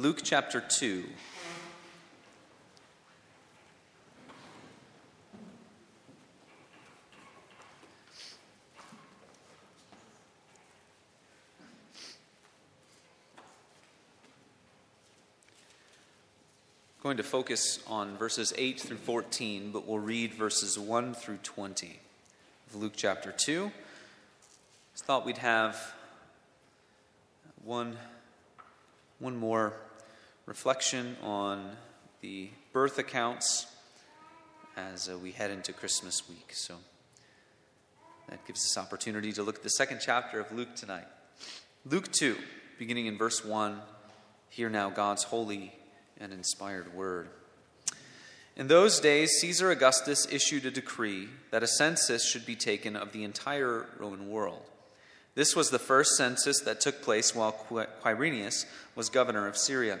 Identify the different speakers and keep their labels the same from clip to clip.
Speaker 1: Luke chapter 2. going to focus on verses 8 through 14, but we'll read verses 1 through 20 of Luke chapter 2. Just thought we'd have one, one more reflection on the birth accounts as uh, we head into Christmas week. So that gives us opportunity to look at the second chapter of Luke tonight. Luke 2, beginning in verse 1. Hear now God's holy and inspired word. In those days, Caesar Augustus issued a decree that a census should be taken of the entire Roman world. This was the first census that took place while Quirinius was governor of Syria,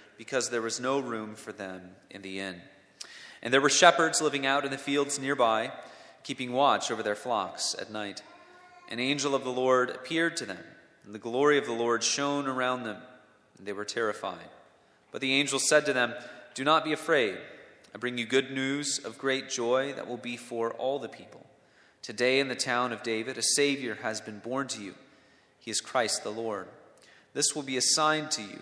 Speaker 1: because there was no room for them in the inn. And there were shepherds living out in the fields nearby, keeping watch over their flocks at night. An angel of the Lord appeared to them, and the glory of the Lord shone around them, and they were terrified. But the angel said to them, Do not be afraid. I bring you good news of great joy that will be for all the people. Today in the town of David, a Savior has been born to you. He is Christ the Lord. This will be a sign to you.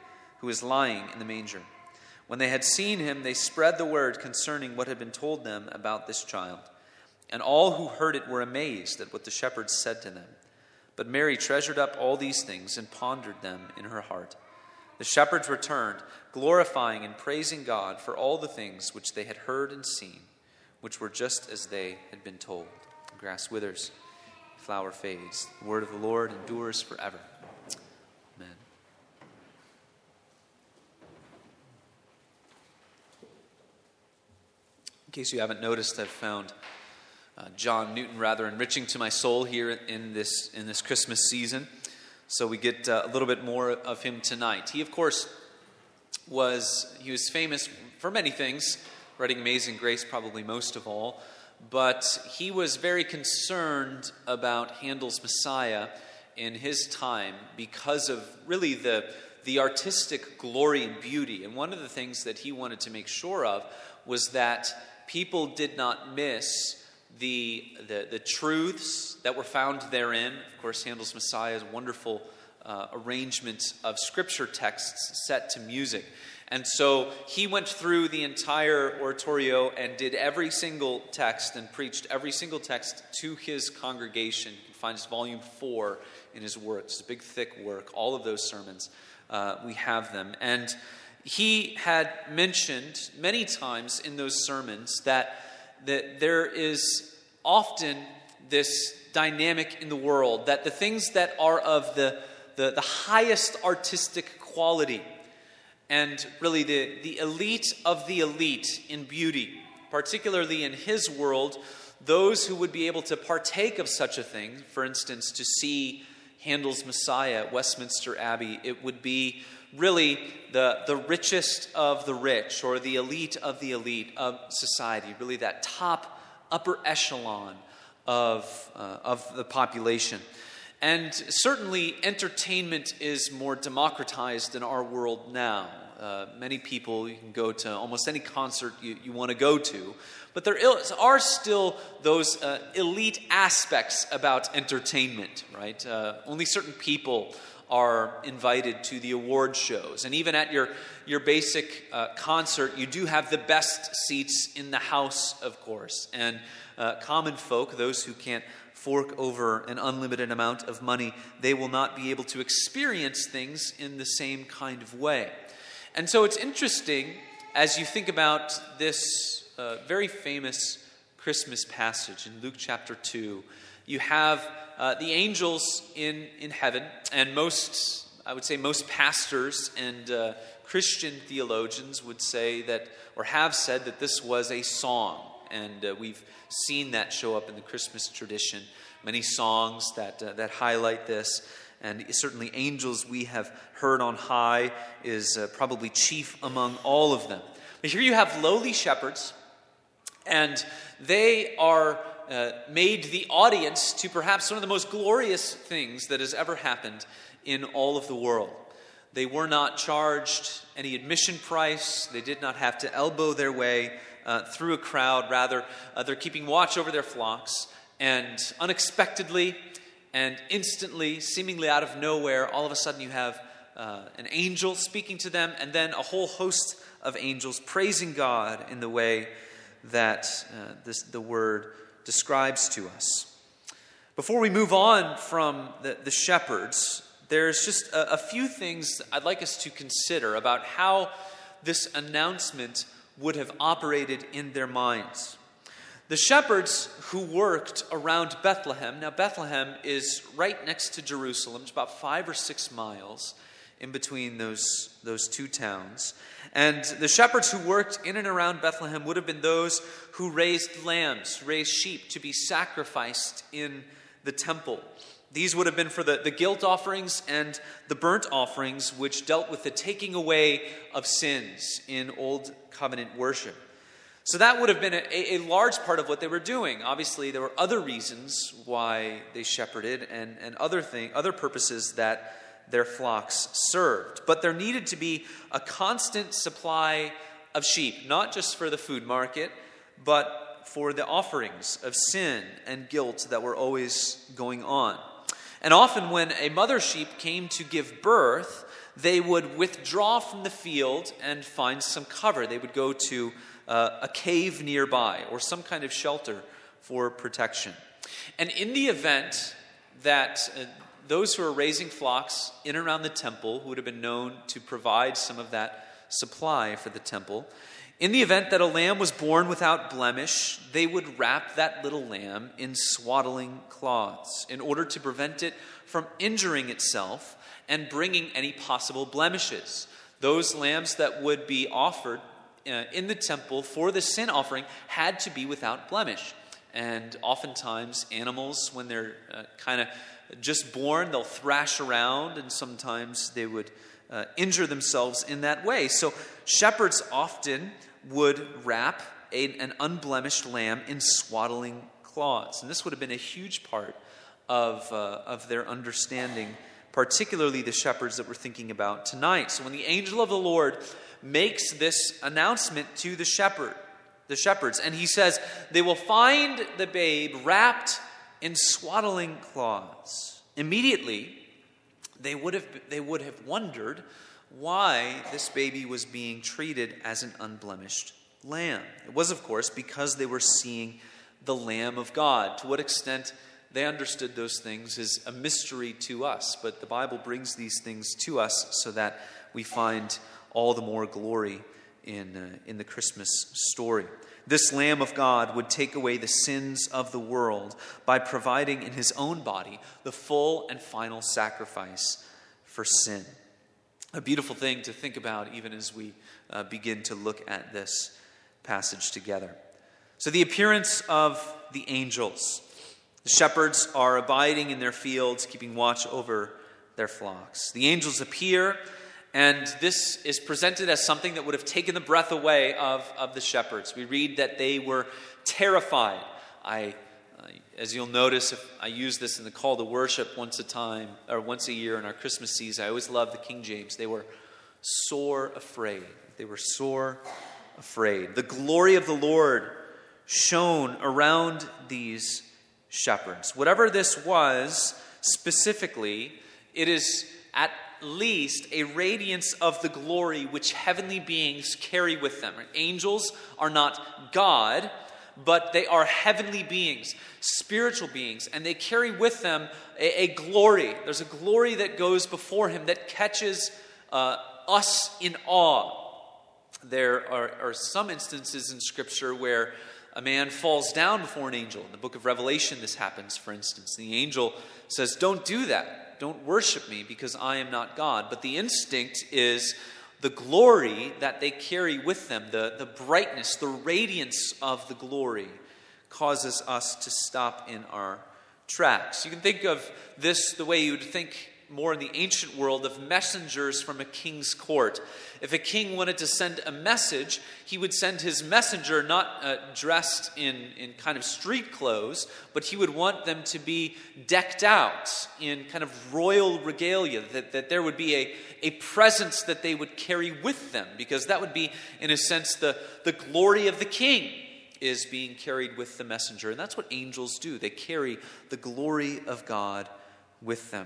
Speaker 1: who was lying in the manger. When they had seen him, they spread the word concerning what had been told them about this child. And all who heard it were amazed at what the shepherds said to them. But Mary treasured up all these things and pondered them in her heart. The shepherds returned, glorifying and praising God for all the things which they had heard and seen, which were just as they had been told. The grass withers, flower fades. The word of the Lord endures forever. In case you haven't noticed, I've found uh, John Newton rather enriching to my soul here in this, in this Christmas season. So we get uh, a little bit more of him tonight. He, of course, was he was famous for many things, writing Amazing Grace probably most of all, but he was very concerned about Handel's Messiah in his time because of really the the artistic glory and beauty. And one of the things that he wanted to make sure of was that people did not miss the, the, the truths that were found therein. Of course, Handel's Messiah is a wonderful uh, arrangement of scripture texts set to music. And so he went through the entire oratorio and did every single text and preached every single text to his congregation. You can find his volume four in his work. It's a big, thick work. All of those sermons, uh, we have them. And he had mentioned many times in those sermons that, that there is often this dynamic in the world that the things that are of the, the, the highest artistic quality and really the, the elite of the elite in beauty, particularly in his world, those who would be able to partake of such a thing, for instance, to see Handel's Messiah at Westminster Abbey, it would be really the, the richest of the rich or the elite of the elite of society, really that top upper echelon of, uh, of the population. And certainly, entertainment is more democratized in our world now. Uh, many people, you can go to almost any concert you, you want to go to, but there are still those uh, elite aspects about entertainment, right? Uh, only certain people are invited to the award shows. And even at your, your basic uh, concert, you do have the best seats in the house, of course. And uh, common folk, those who can't fork over an unlimited amount of money, they will not be able to experience things in the same kind of way. And so it's interesting as you think about this uh, very famous Christmas passage in Luke chapter 2. You have uh, the angels in, in heaven, and most, I would say, most pastors and uh, Christian theologians would say that, or have said that this was a song. And uh, we've seen that show up in the Christmas tradition. Many songs that, uh, that highlight this. And certainly, angels we have heard on high is uh, probably chief among all of them. But here you have lowly shepherds, and they are uh, made the audience to perhaps one of the most glorious things that has ever happened in all of the world. They were not charged any admission price, they did not have to elbow their way uh, through a crowd. Rather, uh, they're keeping watch over their flocks, and unexpectedly and instantly, seemingly out of nowhere, all of a sudden you have uh, an angel speaking to them, and then a whole host of angels praising God in the way that uh, this, the word describes to us. Before we move on from the, the shepherds, there's just a, a few things I'd like us to consider about how this announcement would have operated in their minds. The shepherds who worked around Bethlehem, now Bethlehem is right next to Jerusalem, it's about five or six miles in between those, those two towns. And the shepherds who worked in and around Bethlehem would have been those who raised lambs, raised sheep to be sacrificed in the temple. These would have been for the, the guilt offerings and the burnt offerings, which dealt with the taking away of sins in Old Covenant worship. So that would have been a, a, large part of what they were doing. Obviously, there were other reasons why they shepherded and, and other, thing, other purposes that their flocks served. But there needed to be a constant supply of sheep, not just for the food market, but for the offerings of sin and guilt that were always going on. And often, when a mother sheep came to give birth, they would withdraw from the field and find some cover. They would go to uh, a cave nearby or some kind of shelter for protection. And in the event that uh, those who are raising flocks in and around the temple, who would have been known to provide some of that supply for the temple, in the event that a lamb was born without blemish, they would wrap that little lamb in swaddling cloths in order to prevent it from injuring itself and bringing any possible blemishes. Those lambs that would be offered uh, in the temple for the sin offering had to be without blemish. And oftentimes, animals, when they're uh, kind of just born, they'll thrash around, and sometimes they would uh, injure themselves in that way. So, shepherds often would wrap a, an unblemished lamb in swaddling cloths. And this would have been a huge part of, uh, of their understanding, particularly the shepherds that we're thinking about tonight. So, when the angel of the Lord makes this announcement to the shepherd, the shepherds, and he says, They will find the babe wrapped in swaddling cloths. Immediately, they would have, they would have wondered why this baby was being treated as an unblemished lamb. It was, of course, because they were seeing the Lamb of God. To what extent they understood those things is a mystery to us, but the Bible brings these things to us so that we find all the more glory in, uh, in the Christmas story. This Lamb of God would take away the sins of the world by providing in his own body the full and final sacrifice for sin. A beautiful thing to think about even as we uh, begin to look at this passage together. So, the appearance of the angels. The shepherds are abiding in their fields, keeping watch over their flocks. The angels appear and this is presented as something that would have taken the breath away of, of the shepherds. We read that they were terrified. I, uh, as you'll notice, if I use this in the call to worship once a time or once a year in our Christmas season, I always love the King James. They were sore afraid. They were sore afraid. The glory of the Lord shone around these shepherds. Whatever this was specifically, it is at least a radiance of the glory which heavenly beings carry with them. Angels are not God, but they are heavenly beings, spiritual beings, and they carry with them a, a glory. There's a glory that goes before him that catches uh, us in awe. There are, are some instances in Scripture where a man falls down before an angel. In the book of Revelation, this happens, for instance. The angel says, Don't do that. Don't worship me because I am not God. But the instinct is the glory that they carry with them, the, the brightness, the radiance of the glory, causes us to stop in our tracks. You can think of this the way you would think more in the ancient world of messengers from a king's court. If a king wanted to send a message, he would send his messenger not uh, dressed in, in kind of street clothes, but he would want them to be decked out in kind of royal regalia, that, that there would be a, a presence that they would carry with them, because that would be, in a sense, the, the glory of the king is being carried with the messenger. And that's what angels do. They carry the glory of God with them.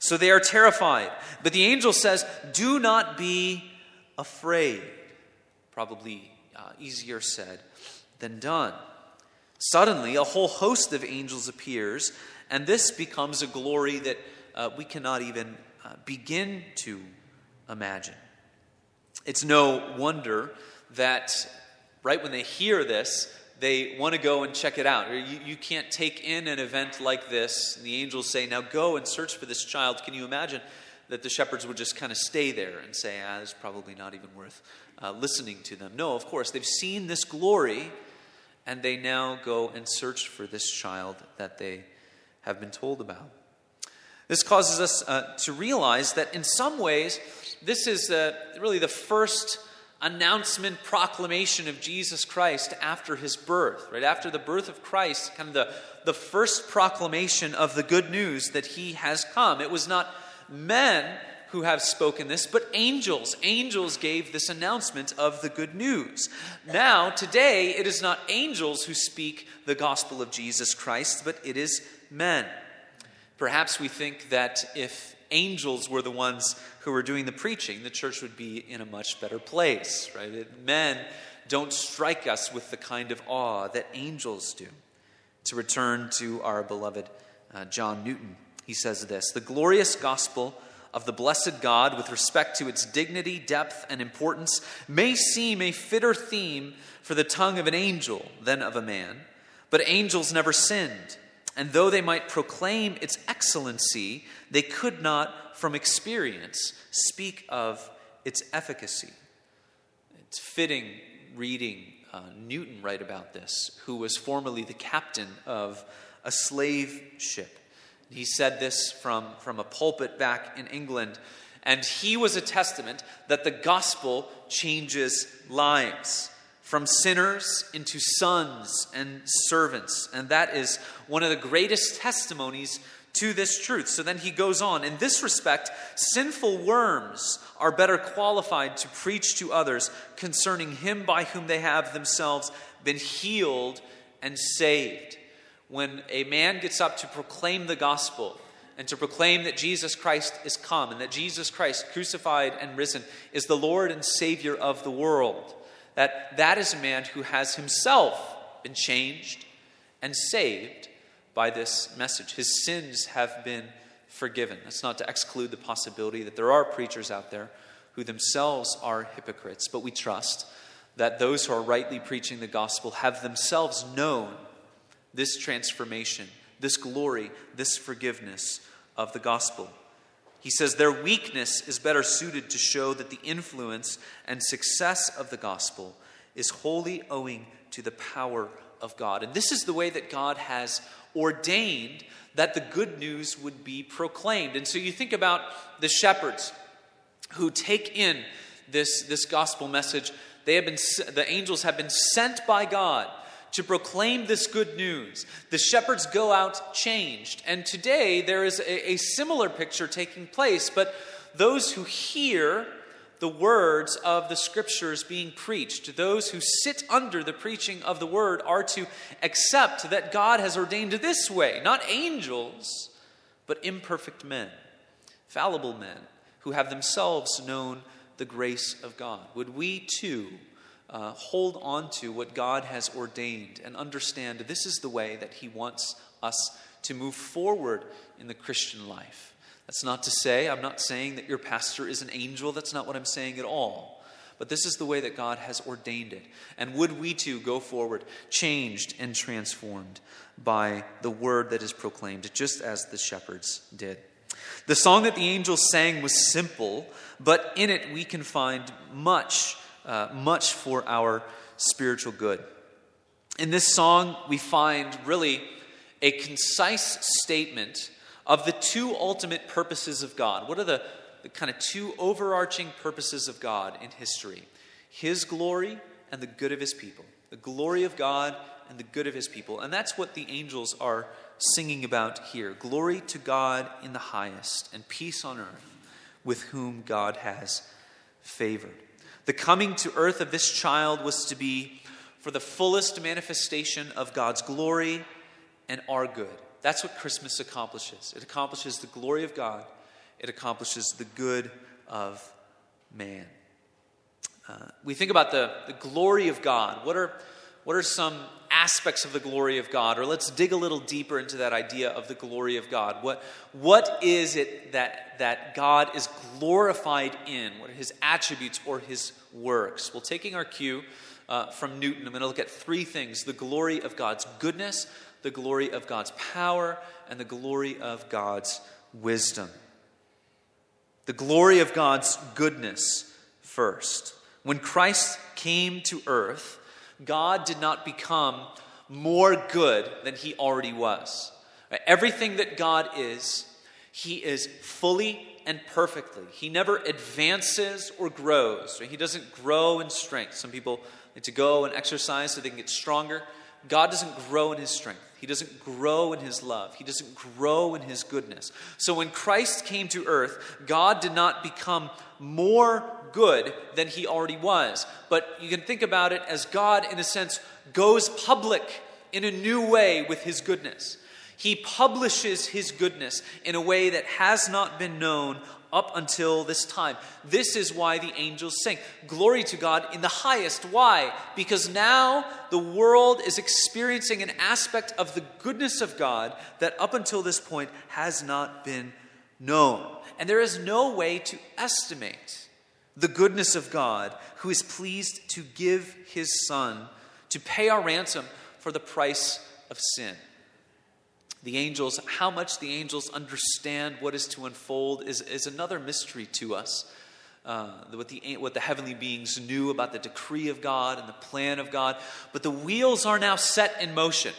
Speaker 1: So they are terrified. But the angel says, Do not be afraid. Probably uh, easier said than done. Suddenly, a whole host of angels appears, and this becomes a glory that uh, we cannot even uh, begin to imagine. It's no wonder that right when they hear this, they want to go and check it out. You, you can't take in an event like this. And the angels say, Now go and search for this child. Can you imagine that the shepherds would just kind of stay there and say, Ah, it's probably not even worth uh, listening to them? No, of course. They've seen this glory, and they now go and search for this child that they have been told about. This causes us uh, to realize that in some ways, this is uh, really the first announcement, proclamation of Jesus Christ after his birth, right? After the birth of Christ, kind of the, the first proclamation of the good news that he has come. It was not men who have spoken this, but angels. Angels gave this announcement of the good news. Now, today, it is not angels who speak the gospel of Jesus Christ, but it is men. Perhaps we think that if angels were the ones who were doing the preaching, the church would be in a much better place, right? Men don't strike us with the kind of awe that angels do. To return to our beloved uh, John Newton, he says this The glorious gospel of the blessed God, with respect to its dignity, depth, and importance, may seem a fitter theme for the tongue of an angel than of a man. But angels never sinned and though they might proclaim its excellency, they could not, from experience, speak of its efficacy. It's fitting reading uh, Newton write about this, who was formerly the captain of a slave ship. He said this from, from a pulpit back in England, and he was a testament that the gospel changes lives from sinners into sons and servants. And that is one of the greatest testimonies to this truth. So then he goes on In this respect, sinful worms are better qualified to preach to others concerning him by whom they have themselves been healed and saved. When a man gets up to proclaim the gospel, and to proclaim that Jesus Christ is come and that Jesus Christ, crucified and risen, is the Lord and Savior of the world that that is a man who has himself been changed and saved by this message. His sins have been forgiven. That's not to exclude the possibility that there are preachers out there who themselves are hypocrites, but we trust that those who are rightly preaching the gospel have themselves known this transformation, this glory, this forgiveness of the gospel. He says their weakness is better suited to show that the influence and success of the gospel is wholly owing to the power of God. And this is the way that God has ordained that the good news would be proclaimed. And so you think about the shepherds who take in this, this gospel message. They have been, the angels have been sent by God to proclaim this good news. The shepherds go out changed. And today there is a, a similar picture taking place, but those who hear the words of the scriptures being preached, those who sit under the preaching of the word, are to accept that God has ordained this way, not angels, but imperfect men, fallible men who have themselves known the grace of God? Would we too uh, hold on to what God has ordained and understand this is the way that He wants us to move forward in the Christian life? That's not to say, I'm not saying that your pastor is an angel. That's not what I'm saying at all. But this is the way that God has ordained it. And would we too go forward, changed and transformed by the word that is proclaimed, just as the shepherds did? The song that the angels sang was simple, but in it we can find much, uh, much for our spiritual good. In this song, we find really a concise statement of the two ultimate purposes of God. What are the, the kind of two overarching purposes of God in history? His glory and the good of his people. The glory of God and the good of his people. And that's what the angels are singing about here. Glory to God in the highest, and peace on earth with whom God has favored. The coming to earth of this child was to be for the fullest manifestation of God's glory and our good. That's what Christmas accomplishes. It accomplishes the glory of God, it accomplishes the good of man. Uh, we think about the, the glory of God. What are, what are some aspects of the glory of God? Or let's dig a little deeper into that idea of the glory of God. What, what is it that, that God is glorified in? What are his attributes or his works? Well, taking our cue uh, from Newton, I'm going to look at three things the glory of God's goodness, the glory of God's power, and the glory of God's wisdom. The glory of God's goodness first. When Christ came to earth, God did not become more good than he already was. Everything that God is, he is fully and perfectly. He never advances or grows. He doesn't grow in strength. Some people like to go and exercise so they can get stronger. God doesn't grow in his strength. He doesn't grow in his love. He doesn't grow in his goodness. So when Christ came to earth, God did not become more good than he already was. But you can think about it as God, in a sense, goes public in a new way with his goodness. He publishes his goodness in a way that has not been known up until this time. This is why the angels sing. Glory to God in the highest. Why? Because now the world is experiencing an aspect of the goodness of God that up until this point has not been known. And there is no way to estimate the goodness of God who is pleased to give his Son to pay our ransom for the price of sin the angels, how much the angels understand what is to unfold is, is another mystery to us. Uh, what, the, what the heavenly beings knew about the decree of God and the plan of God. But the wheels are now set in motion.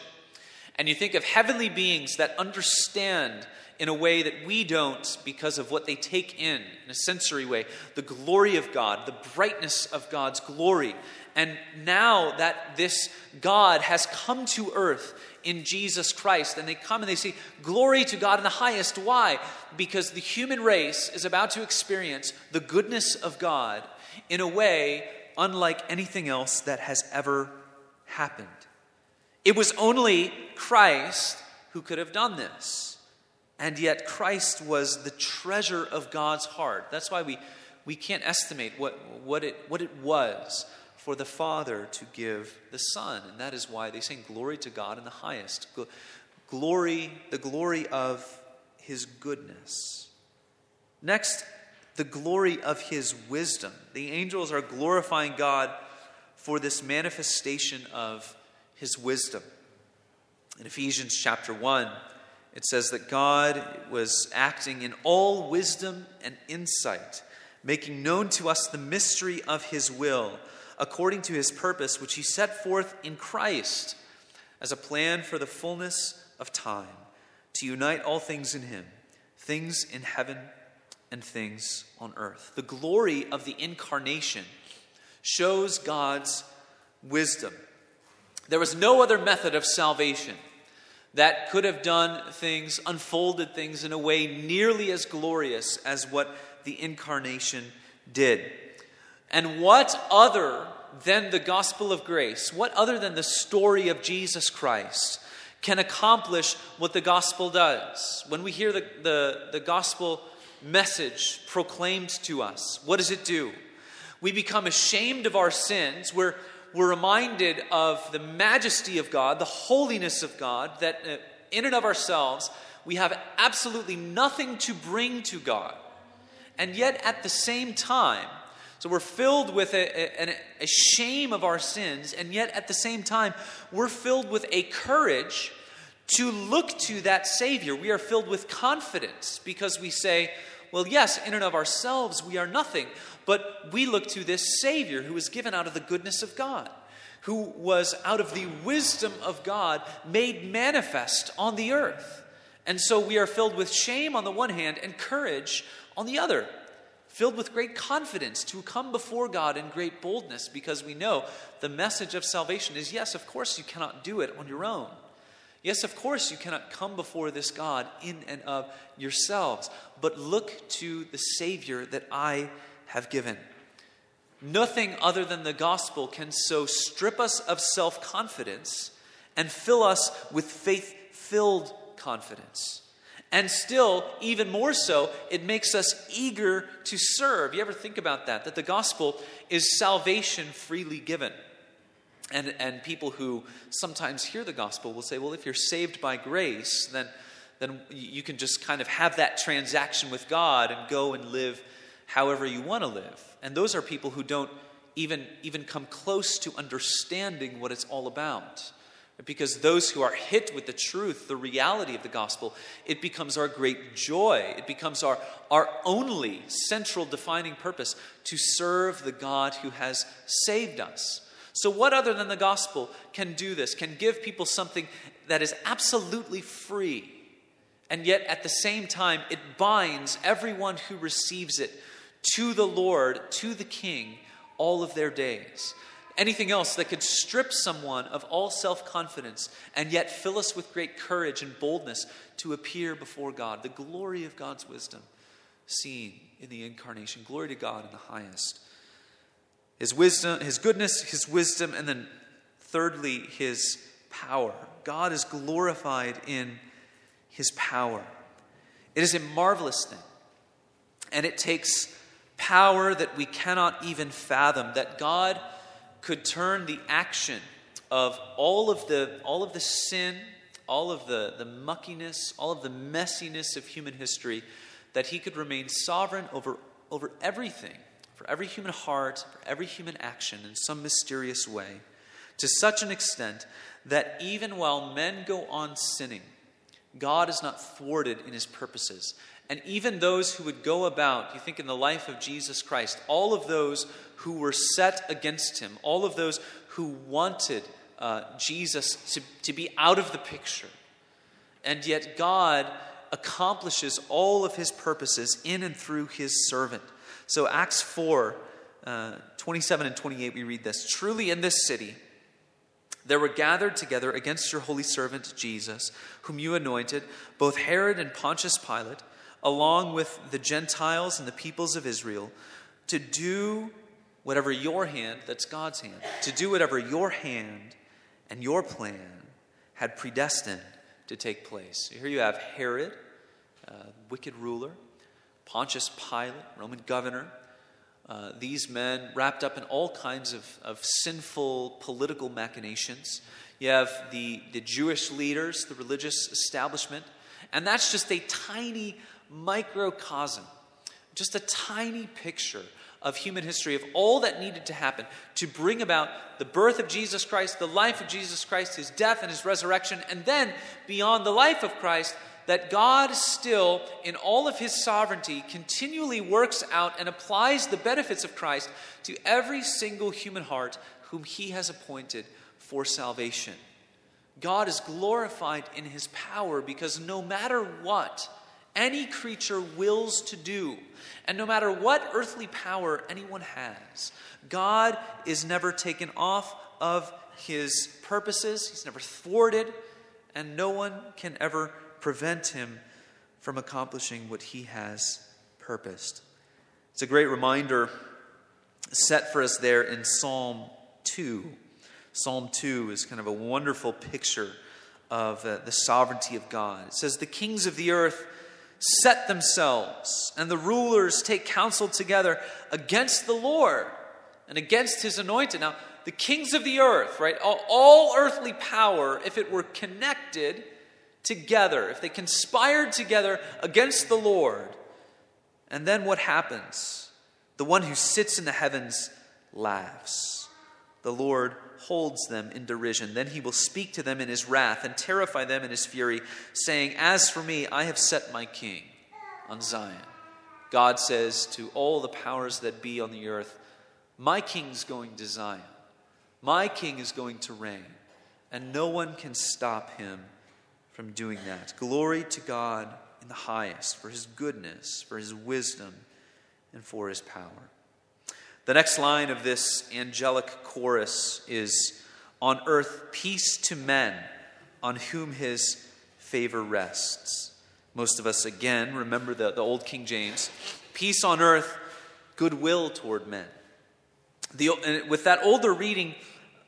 Speaker 1: And you think of heavenly beings that understand in a way that we don't because of what they take in, in a sensory way, the glory of God, the brightness of God's glory. And now that this God has come to earth in Jesus Christ. And they come and they say, Glory to God in the highest. Why? Because the human race is about to experience the goodness of God in a way unlike anything else that has ever happened. It was only Christ who could have done this. And yet, Christ was the treasure of God's heart. That's why we, we can't estimate what, what, it, what it was for the Father to give the Son. And that is why they sing glory to God in the highest. Glory, the glory of his goodness. Next, the glory of his wisdom. The angels are glorifying God for this manifestation of his wisdom. In Ephesians chapter 1, it says that God was acting in all wisdom and insight, making known to us the mystery of his will according to his purpose, which he set forth in Christ as a plan for the fullness of time, to unite all things in him, things in heaven and things on earth. The glory of the incarnation shows God's wisdom. There was no other method of salvation that could have done things, unfolded things in a way nearly as glorious as what the incarnation did. And what other than the gospel of grace, what other than the story of Jesus Christ can accomplish what the gospel does? When we hear the, the, the gospel message proclaimed to us, what does it do? We become ashamed of our sins. We're, we're reminded of the majesty of God, the holiness of God, that uh, in and of ourselves, we have absolutely nothing to bring to God. And yet, at the same time, so we're filled with a, a, a, shame of our sins, and yet at the same time, we're filled with a courage to look to that Savior. We are filled with confidence because we say, well, yes, in and of ourselves, we are nothing, but we look to this Savior who was given out of the goodness of God, who was out of the wisdom of God made manifest on the earth. And so we are filled with shame on the one hand and courage on the other, filled with great confidence to come before God in great boldness because we know the message of salvation is yes, of course, you cannot do it on your own. Yes, of course, you cannot come before this God in and of yourselves, but look to the Savior that I have given. Nothing other than the gospel can so strip us of self confidence and fill us with faith filled confidence. And still, even more so, it makes us eager to serve. You ever think about that? That the gospel is salvation freely given. And, and people who sometimes hear the gospel will say, well, if you're saved by grace, then, then you can just kind of have that transaction with God and go and live however you want to live. And those are people who don't even, even come close to understanding what it's all about. Because those who are hit with the truth, the reality of the gospel, it becomes our great joy. It becomes our, our only central defining purpose to serve the God who has saved us. So, what other than the gospel can do this, can give people something that is absolutely free, and yet at the same time it binds everyone who receives it to the Lord, to the King, all of their days? Anything else that could strip someone of all self confidence and yet fill us with great courage and boldness to appear before God. The glory of God's wisdom seen in the incarnation. Glory to God in the highest. His wisdom, his goodness, his wisdom, and then thirdly, his power. God is glorified in his power. It is a marvelous thing. And it takes power that we cannot even fathom, that God could turn the action of all of the, all of the sin, all of the, the muckiness, all of the messiness of human history, that he could remain sovereign over, over everything, for every human heart, for every human action in some mysterious way, to such an extent that even while men go on sinning, God is not thwarted in his purposes. And even those who would go about, you think in the life of Jesus Christ, all of those who were set against him, all of those who wanted uh, Jesus to, to be out of the picture. And yet God accomplishes all of his purposes in and through his servant. So, Acts 4 uh, 27 and 28, we read this Truly in this city, there were gathered together against your holy servant Jesus, whom you anointed, both Herod and Pontius Pilate, along with the Gentiles and the peoples of Israel, to do whatever your hand, that's God's hand, to do whatever your hand and your plan had predestined to take place. Here you have Herod, uh, wicked ruler, Pontius Pilate, Roman governor. Uh, these men wrapped up in all kinds of, of sinful political machinations. You have the, the Jewish leaders, the religious establishment, and that's just a tiny microcosm, just a tiny picture of human history, of all that needed to happen to bring about the birth of Jesus Christ, the life of Jesus Christ, his death and his resurrection, and then beyond the life of Christ, that God still, in all of his sovereignty, continually works out and applies the benefits of Christ to every single human heart whom he has appointed for salvation. God is glorified in his power because no matter what, any creature wills to do. And no matter what earthly power anyone has, God is never taken off of his purposes, he's never thwarted, and no one can ever prevent him from accomplishing what he has purposed. It's a great reminder set for us there in Psalm 2. Psalm 2 is kind of a wonderful picture of uh, the sovereignty of God. It says, The kings of the earth set themselves, and the rulers take counsel together against the Lord and against his anointed. Now, the kings of the earth, right? All, all, earthly power, if it were connected together, if they conspired together against the Lord, and then what happens? The one who sits in the heavens laughs. The Lord holds them in derision. Then he will speak to them in his wrath and terrify them in his fury, saying, As for me, I have set my king on Zion. God says to all the powers that be on the earth, My king's going to Zion. My king is going to reign, and no one can stop him from doing that. Glory to God in the highest for his goodness, for his wisdom, and for his power. The next line of this angelic chorus is On earth, peace to men on whom his favor rests. Most of us, again, remember the, the old King James peace on earth, goodwill toward men. The, with that older reading,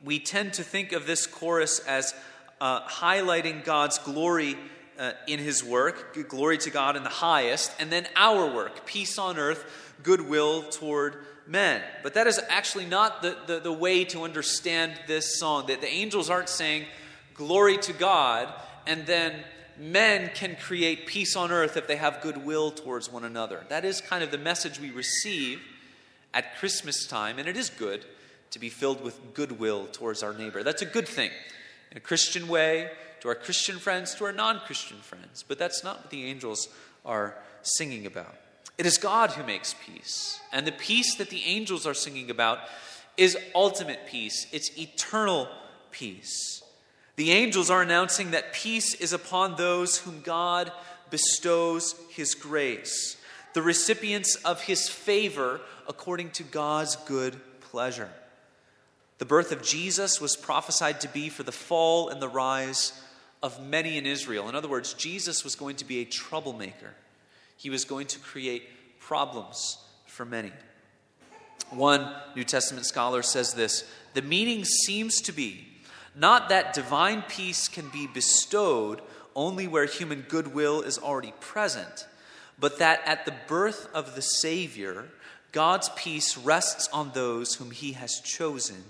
Speaker 1: we tend to think of this chorus as uh, highlighting God's glory uh, in his work, glory to God in the highest, and then our work, peace on earth, goodwill toward men. But that is actually not the, the, the way to understand this song. That the angels aren't saying, glory to God, and then men can create peace on earth if they have goodwill towards one another. That is kind of the message we receive at Christmas time, and it is good to be filled with goodwill towards our neighbor. That's a good thing in a Christian way, to our Christian friends, to our non Christian friends. But that's not what the angels are singing about. It is God who makes peace. And the peace that the angels are singing about is ultimate peace, it's eternal peace. The angels are announcing that peace is upon those whom God bestows his grace, the recipients of his favor according to God's good pleasure. The birth of Jesus was prophesied to be for the fall and the rise of many in Israel. In other words, Jesus was going to be a troublemaker. He was going to create problems for many. One New Testament scholar says this The meaning seems to be not that divine peace can be bestowed only where human goodwill is already present, but that at the birth of the Savior, God's peace rests on those whom He has chosen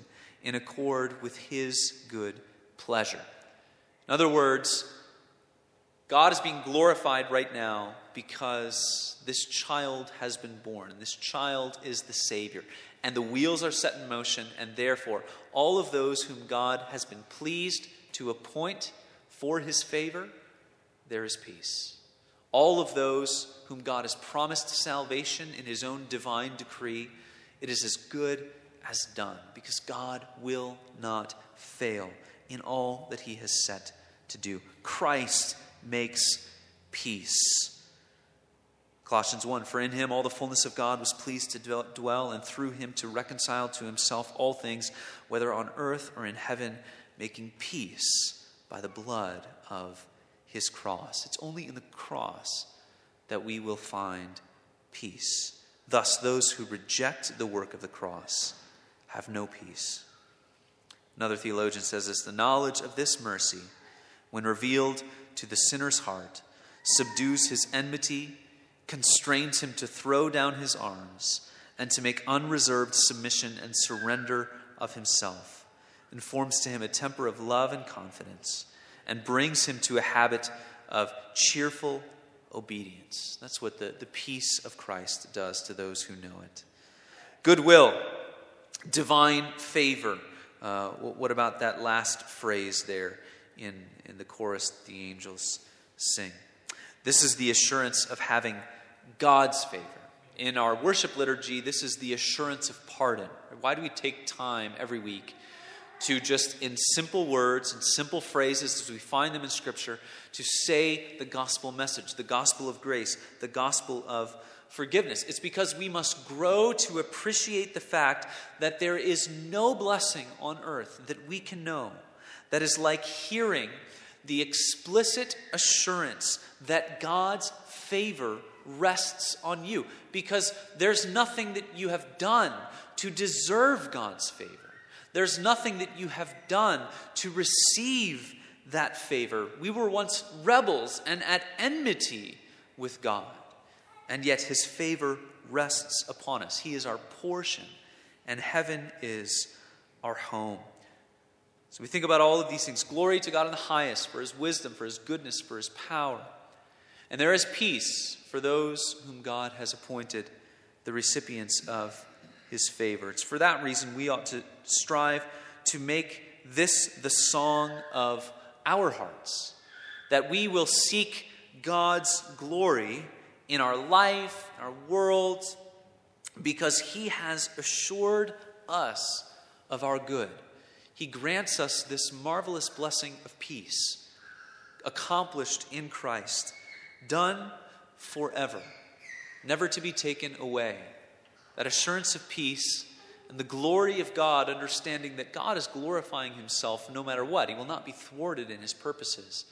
Speaker 1: in accord with His good pleasure. In other words, God is being glorified right now because this child has been born. This child is the Savior. And the wheels are set in motion, and therefore, all of those whom God has been pleased to appoint for his favor, there is peace. All of those whom God has promised salvation in his own divine decree, it is as good as done, because God will not fail in all that he has set to do. Christ makes peace. Colossians 1 For in him all the fullness of God was pleased to dwell, and through him to reconcile to himself all things, whether on earth or in heaven, making peace by the blood of his cross. It's only in the cross that we will find peace. Thus, those who reject the work of the cross have no peace. Another theologian says this the knowledge of this mercy when revealed to the sinner's heart, subdues his enmity, constrains him to throw down his arms, and to make unreserved submission and surrender of himself, and forms to him a temper of love and confidence, and brings him to a habit of cheerful obedience. That's what the, the peace of Christ does to those who know it. Goodwill, divine favor. Uh, what about that last phrase there? in, in the chorus the angels sing. This is the assurance of having God's favor. In our worship liturgy, this is the assurance of pardon. Why do we take time every week to just, in simple words and simple phrases as we find them in Scripture, to say the gospel message, the gospel of grace, the gospel of forgiveness? It's because we must grow to appreciate the fact that there is no blessing on earth that we can know that is like hearing the explicit assurance that God's favor rests on you because there's nothing that you have done to deserve God's favor. There's nothing that you have done to receive that favor. We were once rebels and at enmity with God. And yet his favor rests upon us. He is our portion, and heaven is our home. So we think about all of these things. Glory to God in the highest for his wisdom, for his goodness, for his power. And there is peace for those whom God has appointed the recipients of his favor. It's for that reason we ought to strive to make this the song of our hearts, that we will seek God's glory in our life, in our world, because he has assured us of our good. He grants us this marvelous blessing of peace, accomplished in Christ, done forever, never to be taken away. That assurance of peace and the glory of God, understanding that God is glorifying himself no matter what. He will not be thwarted in his purposes.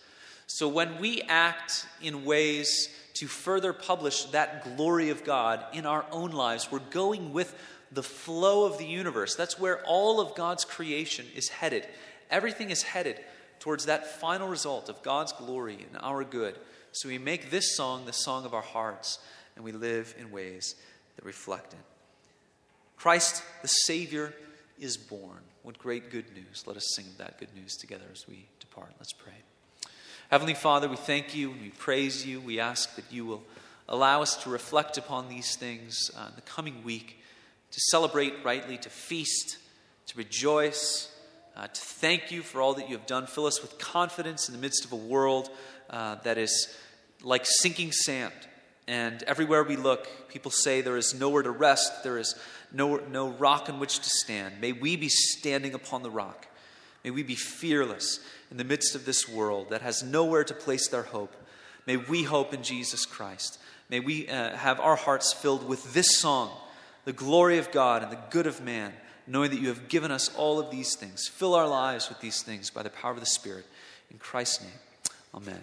Speaker 1: So when we act in ways to further publish that glory of God in our own lives, we're going with the flow of the universe. That's where all of God's creation is headed. Everything is headed towards that final result of God's glory and our good. So we make this song the song of our hearts, and we live in ways that reflect it. Christ, the Savior, is born. What great good news. Let us sing that good news together as we depart. Let's pray. Heavenly Father, we thank you, and we praise you, we ask that you will allow us to reflect upon these things uh, in the coming week, to celebrate rightly, to feast, to rejoice, uh, to thank you for all that you have done. Fill us with confidence in the midst of a world uh, that is like sinking sand. And everywhere we look, people say there is nowhere to rest, there is no, no rock on which to stand. May we be standing upon the rock. May we be fearless in the midst of this world that has nowhere to place their hope. May we hope in Jesus Christ. May we uh, have our hearts filled with this song, the glory of God and the good of man, knowing that you have given us all of these things. Fill our lives with these things by the power of the Spirit. In Christ's name, amen.